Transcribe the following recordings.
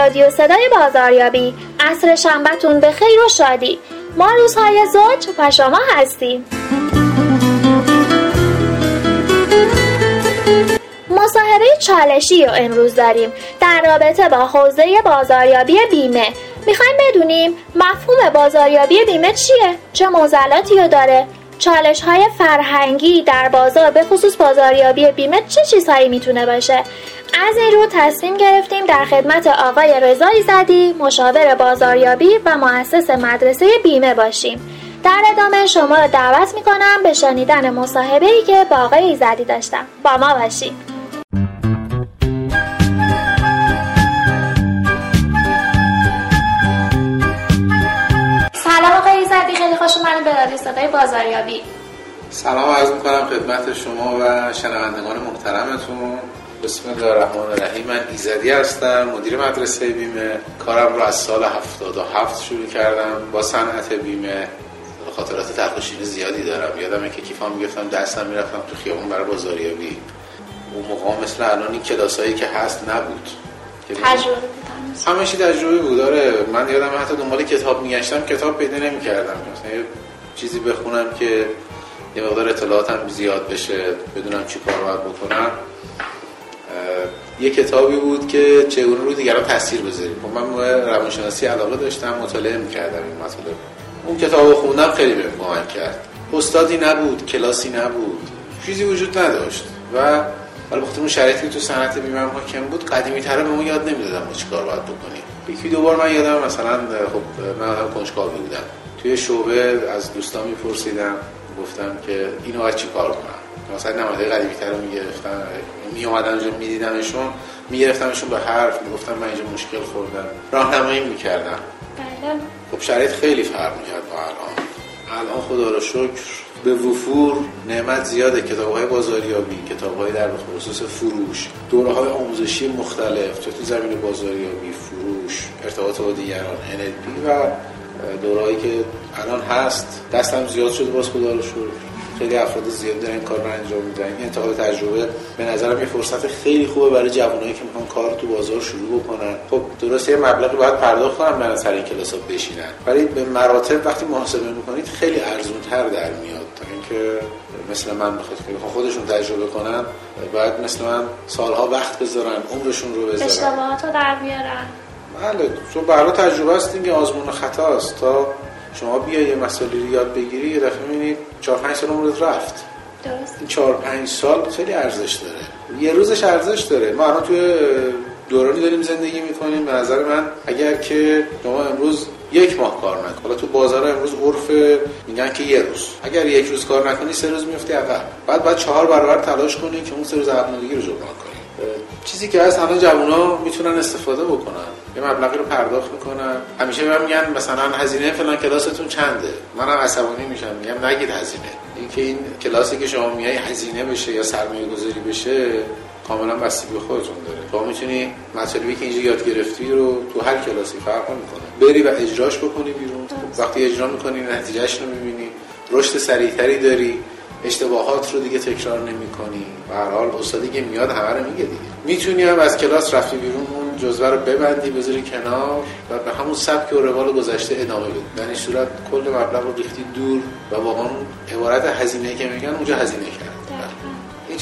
رادیو صدای بازاریابی عصر شنبهتون به خیر و شادی ما روزهای زوج و شما هستیم مصاحبه چالشی رو امروز داریم در رابطه با حوزه بازاریابی بیمه می‌خوایم بدونیم مفهوم بازاریابی بیمه چیه؟ چه موزلاتی رو داره؟ چالش های فرهنگی در بازار به خصوص بازاریابی بیمه چه چیزهایی می‌تونه باشه؟ از این رو تصمیم گرفتیم در خدمت آقای رضایی زدی مشاور بازاریابی و مؤسس مدرسه بیمه باشیم. در ادامه شما رو دعوت می‌کنم به شنیدن مصاحبه ای که با آقای ایزدی داشتم. با ما باشید. ایزدی خیلی خوش اومدید به رادیو صدای بازاریابی. سلام عرض می‌کنم خدمت شما و شنوندگان محترمتون. بسم الله الرحمن الرحیم. من ایزدی هستم مدیر مدرسه بیمه. کارم رو از سال 77 شروع کردم. با صنعت بیمه. خاطرات تخشین زیادی دارم. یادمه که کیفام می‌گفتم دستم می‌رفتم تو خیابون برای بازاریابی. اون موقع مثل الان این کلاسایی که هست نبود. تجربه. همه چی تجربه بود. داره من یادم حتی دنبال کتاب میگشتم کتاب پیدا نمی‌کردم. مثلا یه چیزی بخونم که یه مقدار اطلاعاتم زیاد بشه بدونم چی کار باید بکنم. یه کتابی بود که چگونه روی دیگران تاثیر بذاریم. خب من به روانشناسی علاقه داشتم مطالعه می‌کردم این مطالب. اون کتاب خوندم خیلی کمک کرد. استادی نبود کلاسی نبود. چیزی وجود نداشت. و ولی بخاطر اون شرایطی که تو صنعت بیمه حاکم بود قدیمی تره به ما یاد نمی‌دادم ما چیکار باید بکنیم. یکی دو بار من یادم مثلا خب من آدم کنجکاوی بودم. توی شعبه از دوستان میپرسیدم گفتم که اینو باید چیکار کنم؟ مثلا نماده قدیمی تر رو می‌گرفتم می اومدن اونجا میدیدمشون میگرفتمشون به حرف می‌گفتم من اینجا مشکل خوردم. راهنمایی می‌کردم. بله. خب شرایط خیلی فرق می‌کرد با الان. الان خدا رو شکر به وفور نعمت زیاده کتاب های بازاریابی کتاب های در خصوص فروش دوره های آموزشی مختلف چه تو زمین بازاریابی فروش ارتباط با دیگران NLP و دورهایی که الان هست. دستم زیاد شده باز خدا رو شکر. خیلی افراد زیاد دارن این کار رو انجام میدن. این انتقال تجربه به نظرم یه فرصت خیلی خوبه برای جوانایی که می‌خوان کار تو بازار شروع بکنن. خب درسته یه مبلغی باید پرداخت کنن برای سر این کلاس بشینن. ولی به مراتب وقتی محاسبه می‌کنید خیلی ارزون تر در میاد. تا اینکه مثل من بخواد که خودشون تجربه کنن باید مثل من سالها وقت بذارن عمرشون رو بذارن. اشتباهات رو در بیارن بله چون برای تجربه است این آزمون و خطاست تا شما بیا یه مسئله رو یاد بگیری یه دفعه می‌بینید 4 5 سال عمرت رفت. درست. این 4 5 سال خیلی ارزش داره. یه روزش ارزش داره. ما الان توی دورانی داریم زندگی می‌کنیم. به نظر من اگر که شما امروز یک ماه کار نکنی حالا تو بازار امروز عرف میگن که یه روز. اگر یک روز کار نکنی سه روز میفتی عقب. بعد بعد چهار برابر تلاش کنی که اون سه روز عقب رو جبران کنی. چیزی که از همه جوونا می‌تونن استفاده بکنن. یه مبلغی رو پرداخت می‌کنن. همیشه بهم میگن مثلا هزینه فلان کلاستون چنده؟ منم عصبانی میشم. میگم نگید هزینه. اینکه این کلاسی که شما میای هزینه بشه یا سرمایه گذاری بشه کاملا بستگی به خودتون داره. تو می‌تونی مطالبی که اینجا یاد گرفتی رو تو هر کلاسی فرق می‌کنه بری و اجراش بکنی بیرون. وقتی اجرا می‌کنی نتیجهش رو می‌بینی. رشد سریعتری داری. اشتباهات رو دیگه تکرار نمی کنی به هر حال استادی که میاد همه رو میگه دیگه. می‌تونی هم از کلاس رفتی بیرون اون جزوه رو ببندی بذاری کنار و به همون سبک و روال گذشته ادامه بدی در این صورت کل مبلغ رو ریختی دور و واقعا عبارت هزینه که میگن اونجا هزینه کرد.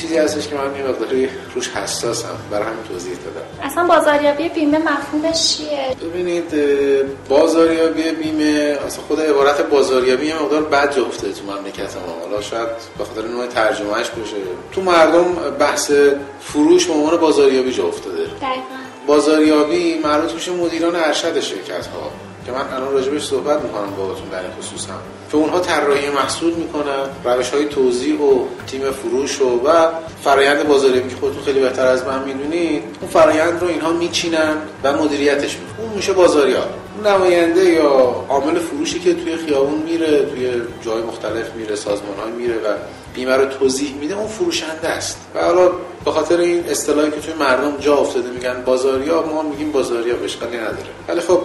چیزی هستش که من یه مقداری روش حساسم. برای همین توضیح دادم. اصلا بازاریابی بیمه مفهومش چیه؟ ببینید بازاریابی بیمه اصلا خود عبارت بازاریابی یه مقدار بد جا افتاده تو مملکت ما. حالا شاید به خاطر نوع ترجمهش بشه تو مردم بحث فروش به عنوان بازاریابی جا افتاده دقیقا. بازاریابی مربوط میشه مدیران ارشد شرکت ها که من الان راجبش صحبت می‌کنم باهاتون در خصوص هم که اونها طراحی محصول می‌کنن روش های توزیع و تیم فروش و و فرایند بازاریابی که خودتون خیلی بهتر از من می‌دونید اون فرایند رو اینها میچینن و مدیریتش می‌کنن اون میشه بازاریاب. نماینده یا عامل فروشی که توی خیابون میره توی جای مختلف میره سازمان های میره و بیمه رو توضیح میده اون فروشنده است. و حالا به خاطر این اصطلاحی که توی مردم جا افتاده میگن بازاریاب ما میگیم بازاریاب اشکالی نداره. ولی خب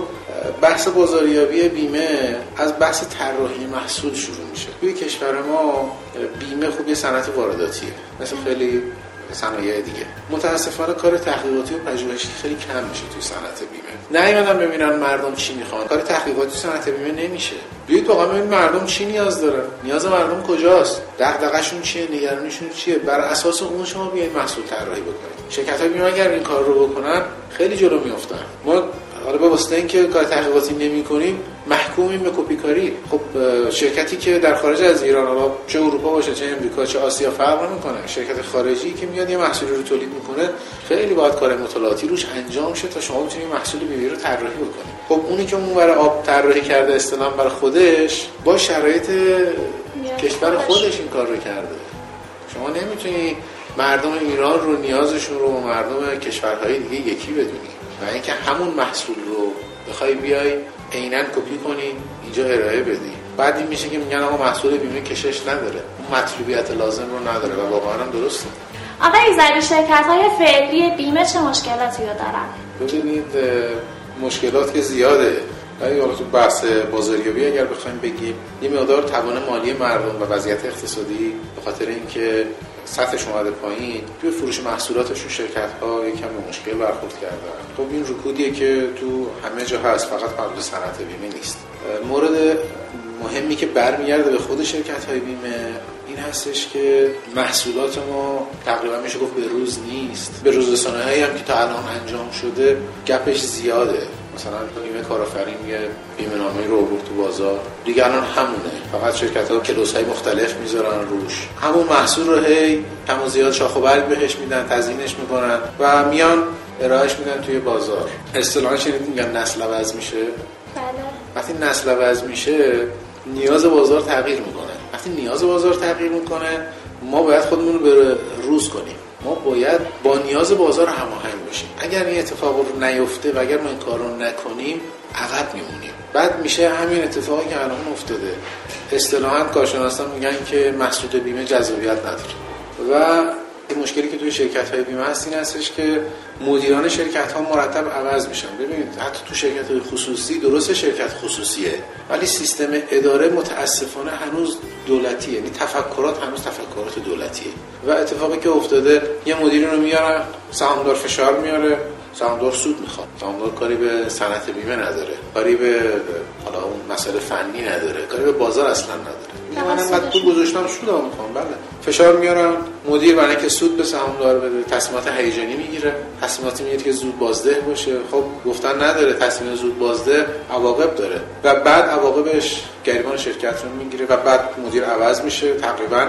بحث بازاریابی بیمه از بحث طراحی محصول شروع میشه. توی کشور ما بیمه خوب یه صنعت وارداتیه مثل خیلی صنایع دیگه. متاسفانه کار تحقیقاتی و پژوهشی خیلی کم میشه توی صنعت بیمه. نیومدن ببینن مردم چی می‌خوان. کار تحقیقاتی صنعت بیمه نمیشه. بیاید واقعا ببین مردم چی نیاز دارن. نیاز مردم کجاست؟ دغدغه‌شون چیه؟ نگرانیشون چیه؟ بر اساس اون شما بیاید محصول طراحی بکنید. شرکت های بیمه اگر این کار رو بکنن خیلی جلو میافتن. ما حالا به واسطه اینکه کار تحقیقاتی نمی کنیم محکومیم به کپی کاری خب شرکتی که در خارج از ایران حالا چه اروپا باشه چه امریکا چه آسیا فرق نمی‌کنه. شرکت خارجی که میاد یه محصولی رو تولید می‌کنه خیلی باید کار مطالعاتی روش انجام شه تا شما بتونید محصول بیمه رو طراحی بکنید خب اونی که اون برای آب طراحی کرده اصطلاح برای خودش با شرایط کشور خودش این کار رو کرده. شما نمی‌تونی مردم ایران رو نیازشون رو مردم کشورهای دیگه یکی بدونی. و اینکه همون محصول رو بخوای بیای عینا کپی کنی اینجا ارائه بدی. بعد این میشه که میگن آقا محصول بیمه کشش نداره. اون مطلوبیت لازم رو نداره و واقعا هم درسته. آقای زری شرکت های فعلی بیمه چه مشکلاتی رو دارن؟ ببینید مشکلات که زیاده. ولی حالا تو بحث بازاریابی اگر بخوایم بگیم یه مقدار توان مالی مردم و وضعیت اقتصادی به خاطر اینکه سطحش اومده پایین توی فروش محصولاتشون شرکت ها یکم به مشکل برخورد کردن. خب این رکودیه که تو همه جا هست فقط قبل صنعت بیمه نیست. مورد مهمی که برمیگرده به خود شرکت های بیمه این هستش که محصولات ما تقریبا میشه گفت به روز نیست. به روز هایی هم که تا الان انجام شده گپش زیاده. مثلا بیمه کارآفرین یه بیمه نامه رو آورد تو بازار. دیگه الان همونه. فقط شرکت ها کلوس های مختلف می‌ذارن روش. همون محصول رو هی کم و زیاد شاخ و برگ بهش میدن تزیینش می‌کنن و میان ارائهش میدن توی بازار. اصطلاحا شنید میگن نسل عوض میشه؟ بله. وقتی نسل عوض میشه نیاز بازار تغییر می‌کنه. وقتی نیاز بازار تغییر می‌کنه ما باید خودمون رو روز کنیم. ما باید با نیاز بازار هماهنگ باشیم. اگر این اتفاق رو نیفته و اگر ما این کار رو نکنیم عقب میمونیم. بعد میشه همین اتفاقی که الان افتاده. اصطلاحا کارشناسان میگن که محصول بیمه جذابیت نداره. و مشکلی که توی شرکت های بیمه هست این هستش که مدیران شرکت ها مرتب عوض میشن. ببینید حتی تو شرکت خصوصی درست شرکت خصوصیه ولی سیستم اداره متاسفانه هنوز دولتیه. یعنی تفکرات هنوز تفکرات دولتیه. و اتفاقی که افتاده یه مدیری رو میارن سهامدار فشار میاره سهامدار سود می‌خواد. سهامدار کاری به صنعت بیمه نداره. کاری به حالا اون مسئله فنی نداره. کاری به بازار اصلا نداره. منم بعد پول گذاشتم سود هم می‌خوام. بله. فشار میارم مدیر برای که سود به سهامدار بده تصمیمات هیجانی می‌گیره. تصمیماتی می‌گیره که زود بازده باشه. خب گفتن نداره تصمیم زود بازده عواقب داره. و بعد عواقبش گریبان شرکت رو می‌گیره و بعد مدیر عوض میشه. تقریبا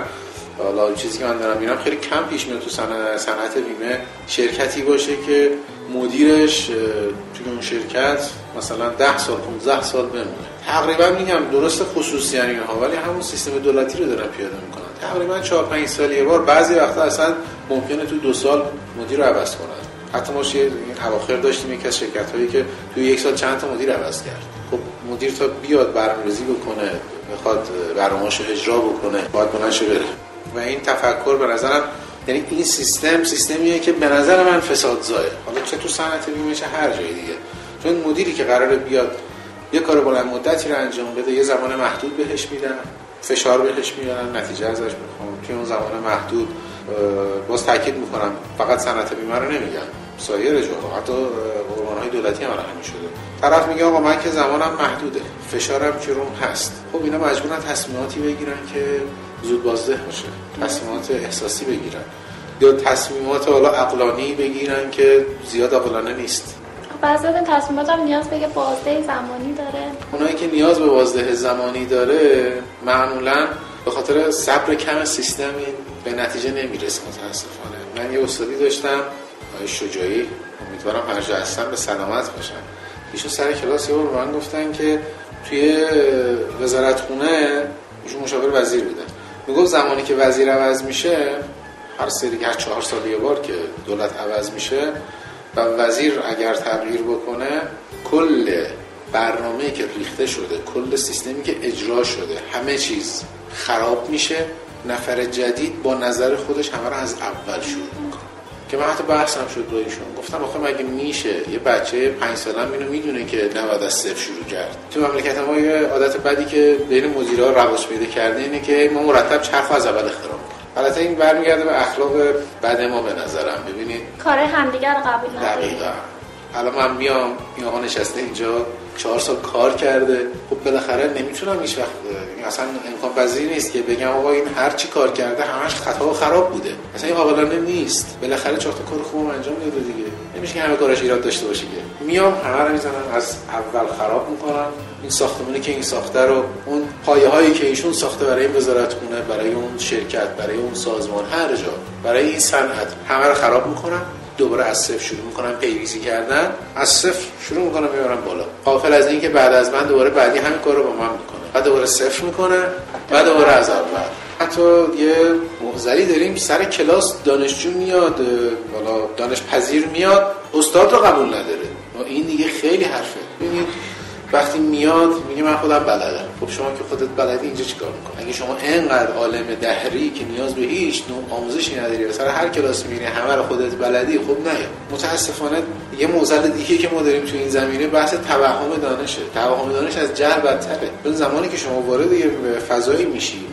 حالا چیزی که من دارم می‌بینم خیلی کم پیش میاد تو صنعت بیمه شرکتی باشه که مدیرش توی اون شرکت مثلا 10 سال 15 سال بمونه. تقریبا میگم درست خصوصی اینها ولی همون سیستم دولتی رو دارن پیاده می‌کنن. تقریبا 4 5 سال یه بار بعضی وقتا اصلا ممکنه تو دو سال مدیر رو عوض کنن. حتی ما یه اواخر داشتیم یکی از شرکت هایی که توی یک سال چند تا مدیر عوض کرد. خب مدیر تا بیاد برنامه‌ریزی بکنه می‌خواد برنامه‌اشو اجرا بکنه باید بلند بره. و این تفکر به نظرم یعنی این سیستم سیستمیه که به نظر من فساد زایه حالا چه تو صنعت بیمه چه هر جای دیگه. چون مدیری که قراره بیاد یه کار بلند مدتی رو انجام بده یه زمان محدود بهش میدن فشار بهش میارن نتیجه ازش می‌خوام. توی اون زمان محدود باز تاکید می‌کنم فقط صنعت بیمه رو نمیگن. سایر جاها حتی قربان های دولتی هم همین شده. طرف میگه آقا من که زمانم محدوده فشارم که روم هست. خب اینا مجبورن تصمیماتی بگیرن که زود بازده باشه. تصمیمات احساسی بگیرن. یا تصمیمات حالا عقلانی بگیرن که زیاد عقلانه نیست. بعضی از تصمیمات هم نیاز به بازده زمانی اونایی که نیاز به بازده زمانی داره معمولا به خاطر صبر کم سیستم به نتیجه نمی‌رسه متاسفانه. من یه استادی داشتم آقای شجاعی امیدوارم هر جا هستن به سلامت باشن. ایشون سر کلاس یه من گفتن که توی وزارت خونه ایشون مشاور وزیر بودن می‌گفت زمانی که وزیر عوض میشه هر سری هر چهار سال یه بار که دولت عوض میشه و وزیر اگر تغییر بکنه کل برنامه که ریخته شده کل سیستمی که اجرا شده همه چیز خراب میشه نفر جدید با نظر خودش همه رو از اول شروع می‌کنه. که من حتی بحثم شد با ایشون. گفتم آخه مگه میشه؟ یه بچه پنج ساله اینو می‌دونه که نباید از صفر شروع کرد. تو مملکت ما یه عادت بدی که بین مدیرا رواج پیدا کرده اینه که ما مرتب چرخ از اول اختراع البته این برمیگرده به اخلاق بد ما به نظرم. ببینید. کار همدیگر قبول نداریم. دقیقا الان من میام آقا نشسته اینجا. چهار سال کار کرده. خب بالاخره نمی‌تونم هیچ وقت اصلا امکان پذیر نیست که بگم آقا این هر چی کار کرده همش خطا و خراب بوده. مثلا این عاقلانه نیست. بالاخره چهار تا کار خوب انجام داده دیگه. نمیشه که همه کارش ایراد داشته باشه که. میام همه رو می‌زنم از اول خراب می‌کنم. این ساختمانی که این ساخته رو اون پایه هایی که ایشون ساخته برای این وزارت برای اون شرکت برای اون سازمان هر جا برای این صنعت همه رو خراب می‌کنم. دوباره از صفر شروع می‌کنم پیریزی کردن. از صفر شروع می‌کنم می‌برم بالا. قافل از اینکه بعد از من دوباره بعدی همین کار رو با من می‌کنه. بعد دوباره صفر می‌کنه بعد دوباره از اول. حتی یه محضری داریم سر کلاس دانشجو میاد بالا دانش پذیر میاد استاد رو قبول نداره. این دیگه خیلی حرفه. ببینید وقتی میاد میگه من خودم بلدم. خب شما که خودت بلدی اینجا چیکار می‌کنی؟ اگه شما انقدر عالم دهری که نیاز به هیچ نوع آموزشی نداری سر هر کلاس می‌بینی همه رو خودت بلدی خب نه. متاسفانه یه موزل دیگه که ما داریم تو این زمینه بحث توهم دانشه. توهم دانش از جهل بدتره. اون زمانی که شما وارد یه فضایی میشی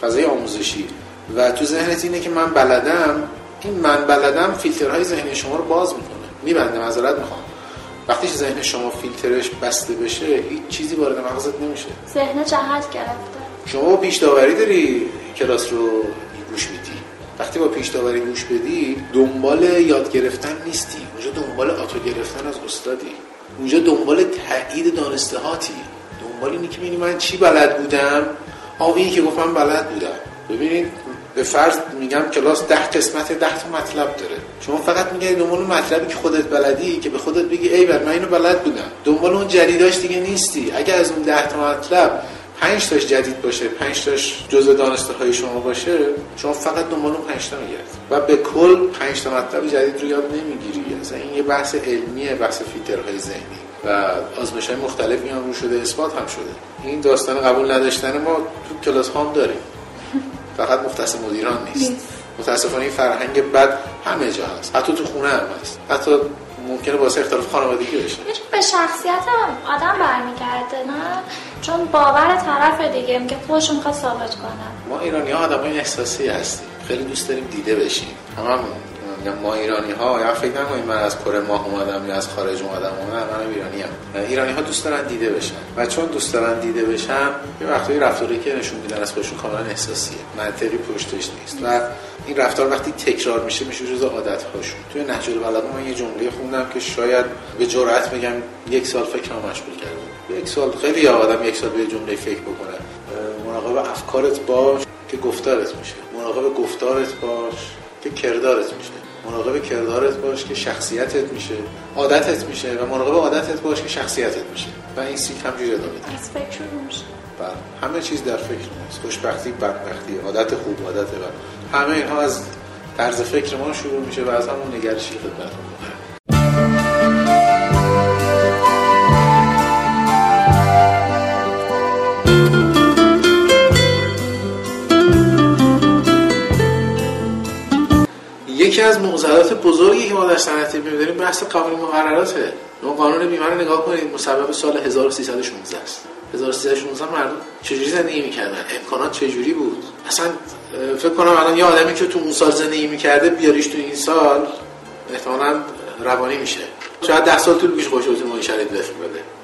فضای آموزشی و تو ذهنت اینه که من بلدم این من بلدم فیلترهای ذهنی شما رو باز می‌کنه. میبنده معذرت می‌خوام. وقتی ذهن شما فیلترش بسته بشه هیچ چیزی وارد مغزت نمیشه. ذهن جهت گرفته. شما پیش داوری داری کلاس رو گوش میدی. وقتی با پیش داوری گوش بدی دنبال یاد گرفتن نیستی. اونجا دنبال آتو گرفتن از استادی. اونجا دنبال تایید دانستهاتی دنبال اینی که من چی بلد بودم؟ آقایی که گفتم بلد بودم. ببینید به فرض میگم کلاس ده قسمت ده تا مطلب داره. شما فقط میگه دنبال مطلبی که خودت بلدی که به خودت بگی ای بر من اینو بلد بودم. دنبال اون جدیداش دیگه نیستی. اگر از اون ده تا مطلب پنج تاش جدید باشه پنج تاش جزء دانسته های شما باشه شما فقط دنبال اون پنج تا میگردید و به کل پنج تا مطلب جدید رو یاد نمی‌گیری. مثلا این یه بحث علمیه بحث فیلترهای ذهنی. و آزمایش های مختلفی هم رو شده اثبات هم شده. این داستان قبول نداشتن ما تو کلاس هم داریم. فقط مختص مدیران نیست. متاسفانه این فرهنگ بد همه جا هست. حتی تو خونه هم هست. حتی ممکنه واسه اختلاف خانوادگی بشه. به شخصیت آدم برمیگرده نه؟ چون باور طرف دیگه میگه خودش می‌خواد ثابت کنه ما ایرانی ها آدم احساسی هستیم. خیلی دوست داریم دیده بشیم. هممون ما ایرانی ها یا فکر نکنید من از کره ماه اومدم یا از خارج اومدم؟ نه من ایرانی هم. ایرانی ها دوست دارن دیده بشن. و چون دوست دارن دیده بشن یه وقتی رفتاری که نشون میدن از خودشون کاملا احساسیه. منطقی پشتش نیست. و این رفتار وقتی تکرار میشه میشه جزء عادت هاشون توی نهج البلاغه من یه جمله خوندم که شاید به جرئت بگم یک سال فکر مشغول کرده یک سال خیلی آدم یک سال به جمله فکر بکنه. مراقب افکارت باش که گفتارت میشه. مراقب گفتارت باش که کردارت میشه. مراقب کردارت باش که شخصیتت میشه عادتت میشه و مراقب عادتت باش که شخصیتت میشه. و این سیک همجوری ادامه میده از فکر میشه. بله. همه چیز در فکر نیست خوشبختی بدبختی عادت خوب عادت و همه اینها از طرز فکر ما شروع میشه و از همون نگرشی خدمتتون یکی از معضلات بزرگی که ما در صنعت بیمه داریم بحث قانون مقرراته. اون قانون بیمه رو نگاه کنید مسبب سال 1316 است. 1316 مردم چجوری زندگی می‌کردن؟ امکانات چجوری بود؟ اصلا فکر کنم الان یه آدمی که تو اون سال زندگی می‌کرده بیاریش تو این سال احتمالاً روانی میشه. شاید ده سال طول پیش خوش این شرایط بده.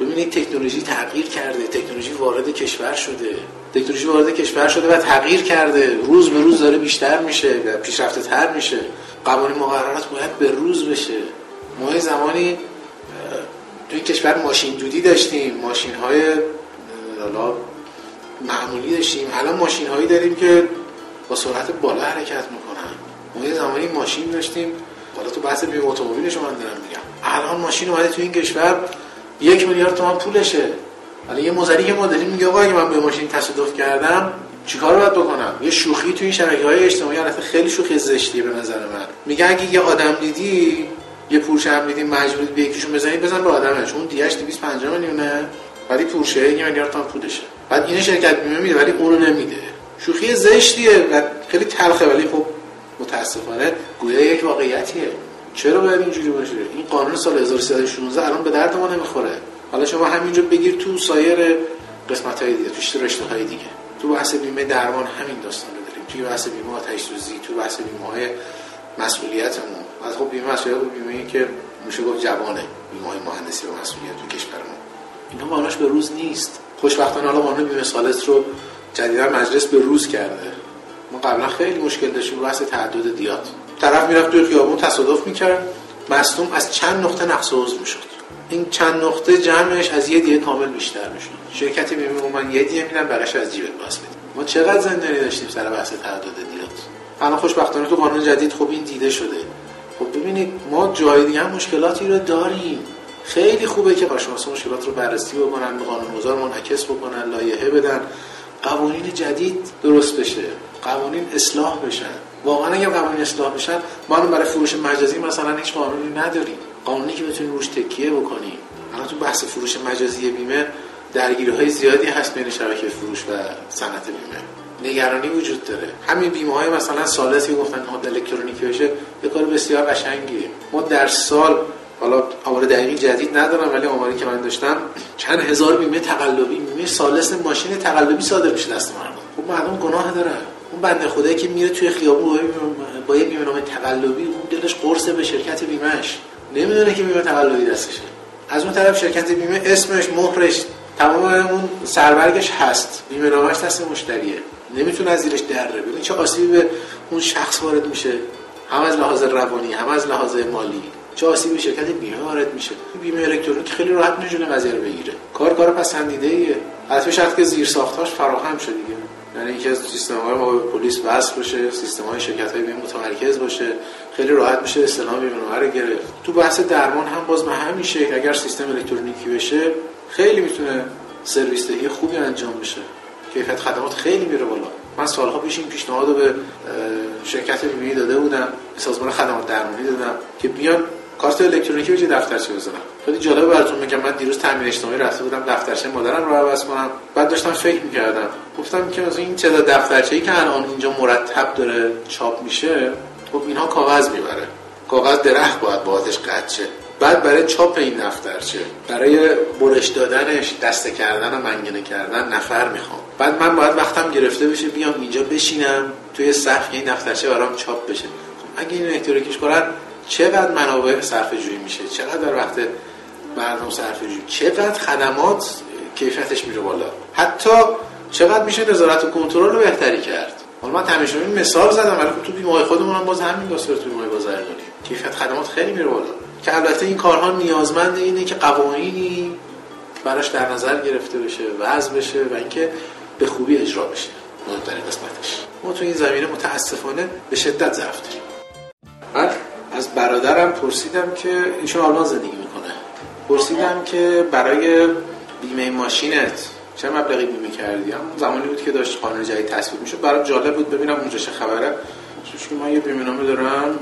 ببینید تکنولوژی تغییر کرده تکنولوژی وارد کشور شده. تکنولوژی وارد کشور شده و تغییر کرده. روز به روز داره بیشتر میشه و پیشرفته تر میشه. قوانین مقررات باید به روز بشه. ما زمانی توی کشور ماشین دودی داشتیم. ماشین های معمولی داشتیم. الان ماشین هایی داریم که با سرعت بالا حرکت می‌کنن. ما زمانی ماشین داشتیم. حالا تو بحث بیمه اتومبیلش من دارم الان ماشین اومده تو این کشور یک میلیارد تومان پولشه. حالا یه مزری که ما داریم میگه آقا اگه من به ماشین تصادف کردم چیکار باید بکنم؟ یه شوخی تو این شبکه های اجتماعی البته خیلی شوخی زشتیه به نظر من. میگه اگه یه آدم دیدی یه پورشه هم دیدی مجبور به یکیشون بزنی بزن به آدمش. اون دیگه‌اش 250 میلیونه. ولی پورشه یه میلیارد تومان پولشه. بعد این شرکت بیمه میده ولی اونو نمیده. شوخی زشتیه و خیلی تلخه ولی خب متاسفانه گویا یک واقعیتیه. چرا باید اینجوری باشه؟ این قانون سال 1316 الان به درد ما نمی‌خوره. حالا شما همینجا بگیر تو سایر قسمت های دیگه تو رشته های دیگه. تو بحث بیمه درمان همین داستان رو داریم. توی بحث بیمه آتش توی بحث بیمه های مسئولیتمون. از خب بیمه مسئولیت بیمه که میشه گفت جوانه. بیمه های مهندسی و مسئولیت تو کشورمون. اینا ماناش به روز نیست. خوشبختانه حالا قانون بیمه سالس رو جدیدا مجلس به روز کرده. ما قبلا خیلی مشکل داشتیم. بحث تعدد دیات. طرف می‌رفت توی خیابون تصادف می‌کرد. مصدوم از چند نقطه نقص عضو می‌شد. این چند نقطه جمعش از یه دیه کامل بیشتر می‌شد. شرکت بیمه من یه دیه میدن بقیش از جیبت باز بدیم. ما چقدر زندانی داشتیم سر بحث تعدد دیات؟ الان خوشبختانه تو قانون جدید خب این دیده شده. خب ببینید ما جای دیگه هم مشکلاتی رو داریم. خیلی خوبه که کارشناسا مشکلات رو بررسی بکنن به قانونگذار منعکس بکنن لایحه بدن. قوانین جدید درست بشه. قوانین اصلاح بشن. واقعا اگر قوانین اصلاح بشن ما برای فروش مجازی مثلا هیچ قانونی نداریم. قانونی که بتونیم روش تکیه بکنیم. الان تو بحث فروش مجازی بیمه درگیری های زیادی هست بین شبکه فروش و صنعت بیمه. نگرانی وجود داره. همین بیمه های مثلا سالسی گفتن نهاد الکترونیکی بشه یه کار بسیار قشنگیه. ما در سال حالا آمار دقیقی جدید ندارم ولی آماری که من داشتم چند هزار بیمه تقلبی بیمه سالس ماشین تقلبی صادر میشه دست مردم. خب مردم گناه دارن. اون بنده خدایی که میره توی خیابون با یه بیمه نامه تقلبی اون دلش قرصه به شرکت بیمهش. نمی‌دونه که بیمه تقلبی دستشه. از اون طرف شرکت بیمه اسمش مهرش تمام اون سربرگش هست. بیمه نامش دست مشتریه. نمی‌تونه از زیرش دره ببین چه آسیبی به اون شخص وارد میشه. هم از لحاظ روانی هم از لحاظ مالی. چه آسیبی شرکت بیمه وارد میشه. بیمه الکترونیک خیلی راحت می‌تونه قضیه رو بگیره. کار کار پسندیده ایه البته شرط که زیر ساختاش فراهم شده دیگه. یعنی اینکه از سیستم های ما به پلیس وصل باشه سیستم های شرکت های بیمه متمرکز باشه خیلی راحت میشه استلام بیمه رو گرفت. تو بحث درمان هم باز به همین شکل اگر سیستم الکترونیکی بشه خیلی می‌تونه سرویس دهی خوبی انجام بشه. کیفیت خدمات خیلی میره بالا. من سالها پیش این پیشنهاد رو به شرکت بیمه داده بودم سازمان خدمات درمانی دادم که بیان کارت الکترونیکی به دفترچه بزنم خیلی جالب براتون میگم. من دیروز تامین اجتماعی رفته بودم دفترچه مادرم رو عوض کنم. بعد داشتم فکر می‌کردم. گفتم که مثلا این تعداد دفترچه‌ای که الان اینجا مرتب داره چاپ میشه خب اینها کاغذ می‌بره. کاغذ درخت باید باهاتش قطع بعد برای چاپ این دفترچه برای برش دادنش دسته کردن و منگنه کردن نفر می‌خوام. بعد من باید وقتم گرفته بشه بیام اینجا بشینم توی صف این دفترچه برام چاپ بشه. خب اگه این الکترونیکیش کنن چقدر منابع صرف جویی میشه؟ چقدر وقت مردم صرف جویی چقدر خدمات کیفیتش میره بالا؟ حتی چقدر میشه نظارت و کنترل رو بهتری کرد؟ حالا من همیشه این مثال زدم ولی خب تو بیمه خودمون هم باز همین واسه تو بیمه بازرگانی. کیفیت خدمات خیلی میره بالا. که البته این کارها نیازمند اینه که قوانینی براش در نظر گرفته بشه وضع بشه و اینکه به خوبی اجرا بشه. مهمترین قسمتش. ما تو این زمینه متاسفانه به شدت ضعف داریم. برادرم پرسیدم که ایشون آلمان زندگی می‌کنه. پرسیدم که برای بیمه ماشینت چه مبلغی بیمه کردی؟ هم زمانی بود که داشت قانون جدید تصویب می‌شد. برای جالب بود ببینم اونجا چه خبره. چون من یه بیمه نامه دارم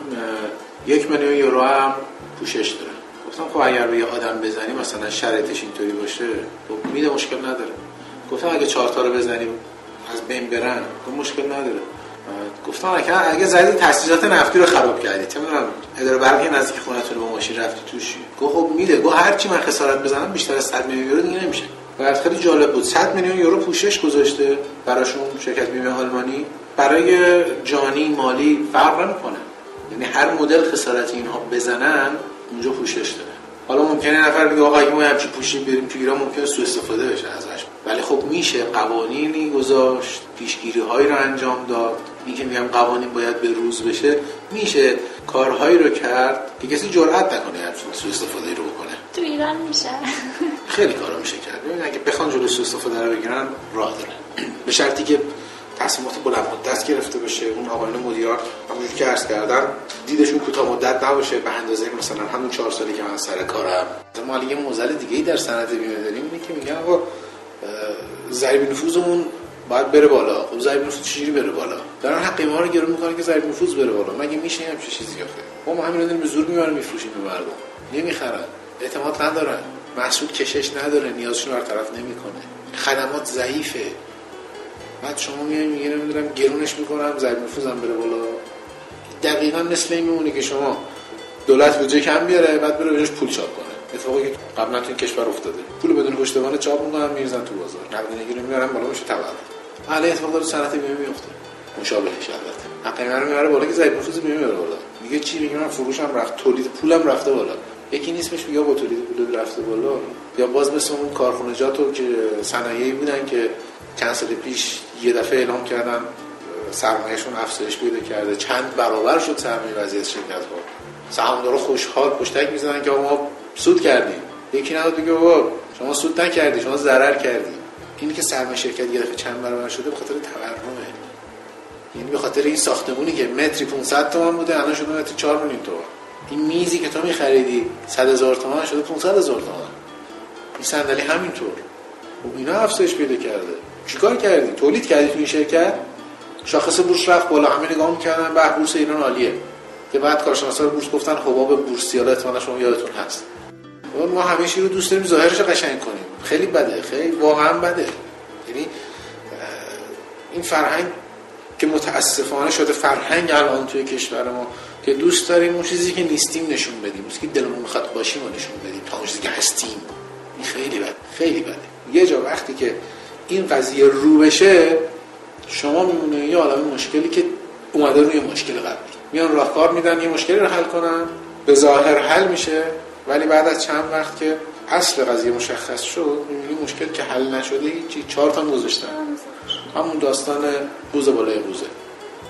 یک میلیون یورو هم پوشش داره گفتم خب اگر به یه آدم بزنی مثلا شرایطش اینطوری باشه خب میده مشکل نداره. گفتم اگه چهار تا رو بزنیم از بین برن خب مشکل نداره. گفتم اگه اگه زدی تاسیسات نفتی رو خراب کردی. چه می‌دونم اداره برقی نزدیک خونتون با ماشین رفتی توش. گفت خب میده. گفت هر چی من خسارت بزنم بیشتر از 100 میلیون یورو دیگه نمیشه. و خیلی جالب بود. 100 میلیون یورو پوشش گذاشته براشون شرکت بیمه آلمانی. برای جانی مالی فرق نمی‌کنه. یعنی هر مدل خسارت اینها بزنن اونجا پوشش داره. حالا ممکنه نفر بگه آقا اگه ما همچی پوشیم بریم تو ایران ممکنه سوء استفاده بشه ازش. ولی خب میشه. قوانینی گذاشت پیشگیری هایی رو انجام داد. این که میگم قوانین باید به روز بشه میشه کارهایی رو کرد که کسی جرئت نکنه همچین سوء استفاده رو بکنه. تو ایران میشه. خیلی کارا میشه کرد. ببین اگه بخوان جلوی سوء استفاده رو بگیرن راه داره. به شرطی که تصمیمات بلند مدت گرفته بشه اون آقایان مدیران همونجوری که عرض کردم دیدشون کوتاه مدت نباشه. به اندازه مثلا همون چهار سالی که من سر کارم. ما یه موزل دیگه ای در صنعت بیمه داریم اینه که میگن آقا ضریب نفوذمون باید بره بالا. خب ضریب نفوذ چجوری بره بالا؟ دارن حق ما رو گرون می‌کنن که ضریب نفوذ بره بالا. مگه میشه همچین چیزی آخه؟ ما همین رو به زور میاریم میفروشیم به مردم. نمی‌خرن. اعتماد ندارن. محصول کشش نداره. نیازشون رو طرف نمی‌کنه. خدمات ضعیفه. بعد شما میای میگه نمی‌دونم گرونش می‌کنم ضریب نفوذم بره بالا. دقیقا مثل این میمونه که شما دولت بودجه کم بیاره بعد بره بهش پول چاپ کنه. اتفاقی که قبلا تو کشور افتاده. پول بدون پشتوانه چاپ می‌کنن میرزن تو بازار. نقدینگی رو میارن بالا میشه تورم حالا اتفاق داره صنعت بیمه میفته مشابهش البته. حقیقتا رو می‌بره بالا که ضریب نفوذ بیمه می‌بره بالا. میگه چی؟ میگه من فروشم رفت. تولید پولم رفته بالا. یکی نیست میشه یا با تولید پول رفته بالا. یا باز مثل اون کارخونجات که صنایعی بودن که چند سال پیش یه دفعه اعلام کردن سرمایهشون افزایش پیدا کرده. چند برابر شد سرمایه وضعیت شرکت ها سهامدارا خوشحال پشتک می‌زنن که ما سود کردیم. یکی نبود بگه بابا شما سود نکردی شما ضرر کردی. اینی که سرمایه شرکت یه دفعه چند برابر شده به خاطر تورمه یعنی به خاطر این ساختمونی که متری 500 تومان بوده الان شده متری 4 میلیون تومان. این میزی که تو میخریدی 100 هزار تومان شده 500 هزار تومان. این صندلی همینطور. خب اینا افزایش پیدا کرده. چیکار کردی؟ تولید کردی تو این شرکت؟ شاخص بورس رفت بالا همه نگاه می‌کردن به بورس ایران عالیه. که بعد کارشناسا بورس گفتن حباب بورسی حالا احتمالاً شما یادتون هست. ما همیشه رو دوست داریم ظاهرش قشنگ کنیم. خیلی بده خیلی واقعا بده. یعنی این فرهنگ که متاسفانه شده فرهنگ الان توی کشور ما که دوست داریم اون چیزی که نیستیم نشون بدیم. که دلمون می‌خواد باشیم و نشون بدیم. تا اون چیزی که هستیم. این خیلی بده خیلی بده. یه جا وقتی که این قضیه رو بشه شما میمونه یه عالم مشکلی که اومده روی مشکل قبلی. میان راهکار میدن یه مشکلی رو حل کنن به ظاهر حل میشه. ولی بعد از چند وقت که اصل قضیه مشخص شد می‌بینی مشکل که حل نشده هیچی. چهار تا گذاشتن همون داستان بوز بالای بوزه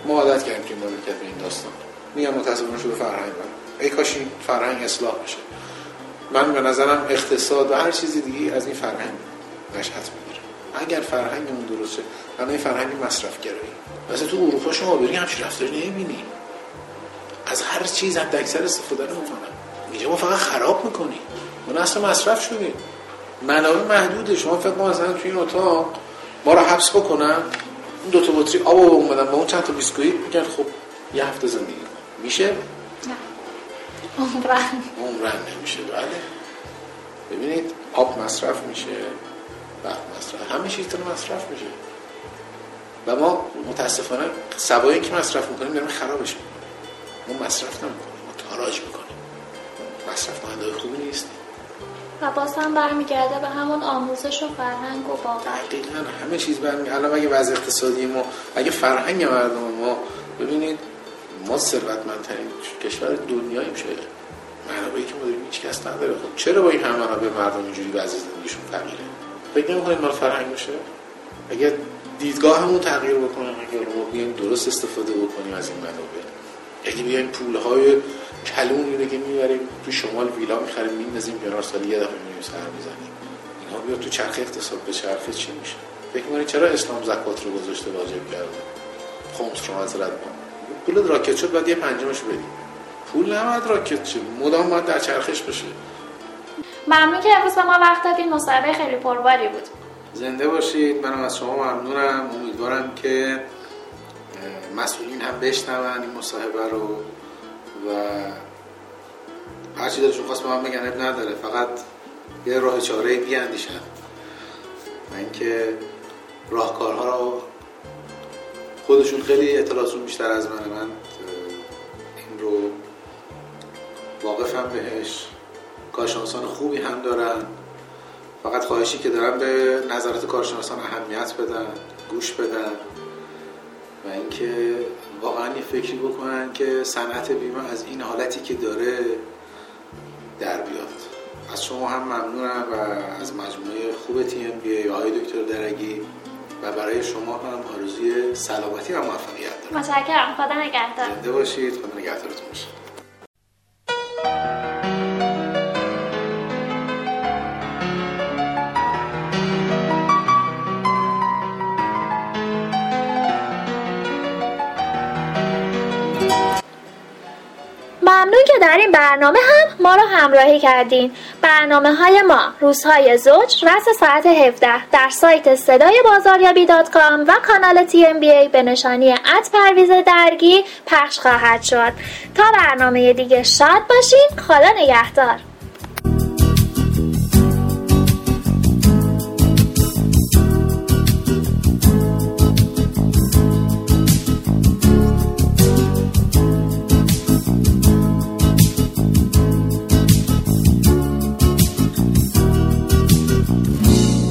ما عادت کردیم که مملکت به این داستان. میگم متاسفانه شده فرهنگ ای کاش این فرهنگ اصلاح بشه. من به نظرم اقتصاد و هر چیزی دیگه از این فرهنگ نشأت می‌گیره. اگر فرهنگمون درست شه این فرهنگ مصرف گرایی مثلا تو اروپا شما بری همچین رفتاری نمی‌بینی. از هر چیز حد اکثر استفاده نمی‌کنن اینجا ما فقط خراب می‌کنیم. ما اصلا مصرف شدیم. منابع محدوده. شما فکر کنم مثلا تو این اتاق ما رو حبس بکنن. اون دو تا بطری آب رو اومدن با اون چند تا بیسکویت میگن خب یه هفته زندگی میشه؟ نه. عمرن. عمرن نمیشه. بله. ببینید آب مصرف میشه. وقت مصرف. همه چیز مصرف میشه. و ما متاسفانه سوایی که مصرف می‌کنیم داریم خرابش می‌کنیم. ما مصرف نمی‌کنیم. ما تاراج می‌کنیم. مصرف کننده خوبی نیست. و باز هم برمیگرده به همون آموزش و فرهنگ و باور. دقیقا همه چیز برمیگرده الان اگه وضع اقتصادی ما اگه فرهنگ مردم ما ببینید ما ثروتمندترین کشور دنیاییم شده منابعی که ما داریم هیچ کس نداره. خب چرا با این همه منابع مردم اینجوری وضع زندگیشون فقیره فکر نمی‌کنید مال فرهنگ باشه؟ اگه دیدگاهمون تغییر بکنه اگه ما بیایم درست استفاده بکنیم از این منابع. اگه بیایم پولهای کلون اینه که می‌بریم تو شمال ویلا می‌خریم میندازیم کنار سال یه دفعه میریم سر می‌زنیم. اینا بیاد تو چرخ اقتصاد به چرخه چی میشه؟ فکر می‌کنید چرا اسلام زکات رو گذاشته واجب کرده؟ خمس رو حضرت ما. پول راکت شد بعد یه پنجمش بدیم. پول نباید راکت شد مدام باید در چرخش بشه. ممنون که امروز به ما وقت دادین. مصاحبه خیلی پرباری بود. زنده باشید. منم از شما ممنونم. امیدوارم که مسئولین هم بشنون این مصاحبه رو و هر چی دلشون خواست به من بگن اب نداره. فقط یه راه چاره بیاندیشن و اینکه راهکارها رو خودشون خیلی اطلاعاتشون بیشتر از منه. من این رو واقفم بهش. کارشناسان خوبی هم دارن. فقط خواهشی که دارم به نظرات کارشناسان اهمیت بدن گوش بدن. و اینکه واقعا یه فکری بکنن که صنعت بیمه از این حالتی که داره در بیاد. از شما هم ممنونم و از مجموعه خوب تیم بی آقای دکتر درگی و برای شما هم آرزوی سلامتی و موفقیت دارم. متشکرم. خدا نگهدار. زنده باشید. خدا نگهدارتون باشید در این برنامه هم ما رو همراهی کردین. برنامه های ما روزهای زوج رس ساعت 17 در سایت صدای بازاریابی dot com و کانال TMBA به نشانی at پرویز درگی پخش خواهد شد. تا برنامه دیگه شاد باشین خدا نگهدار.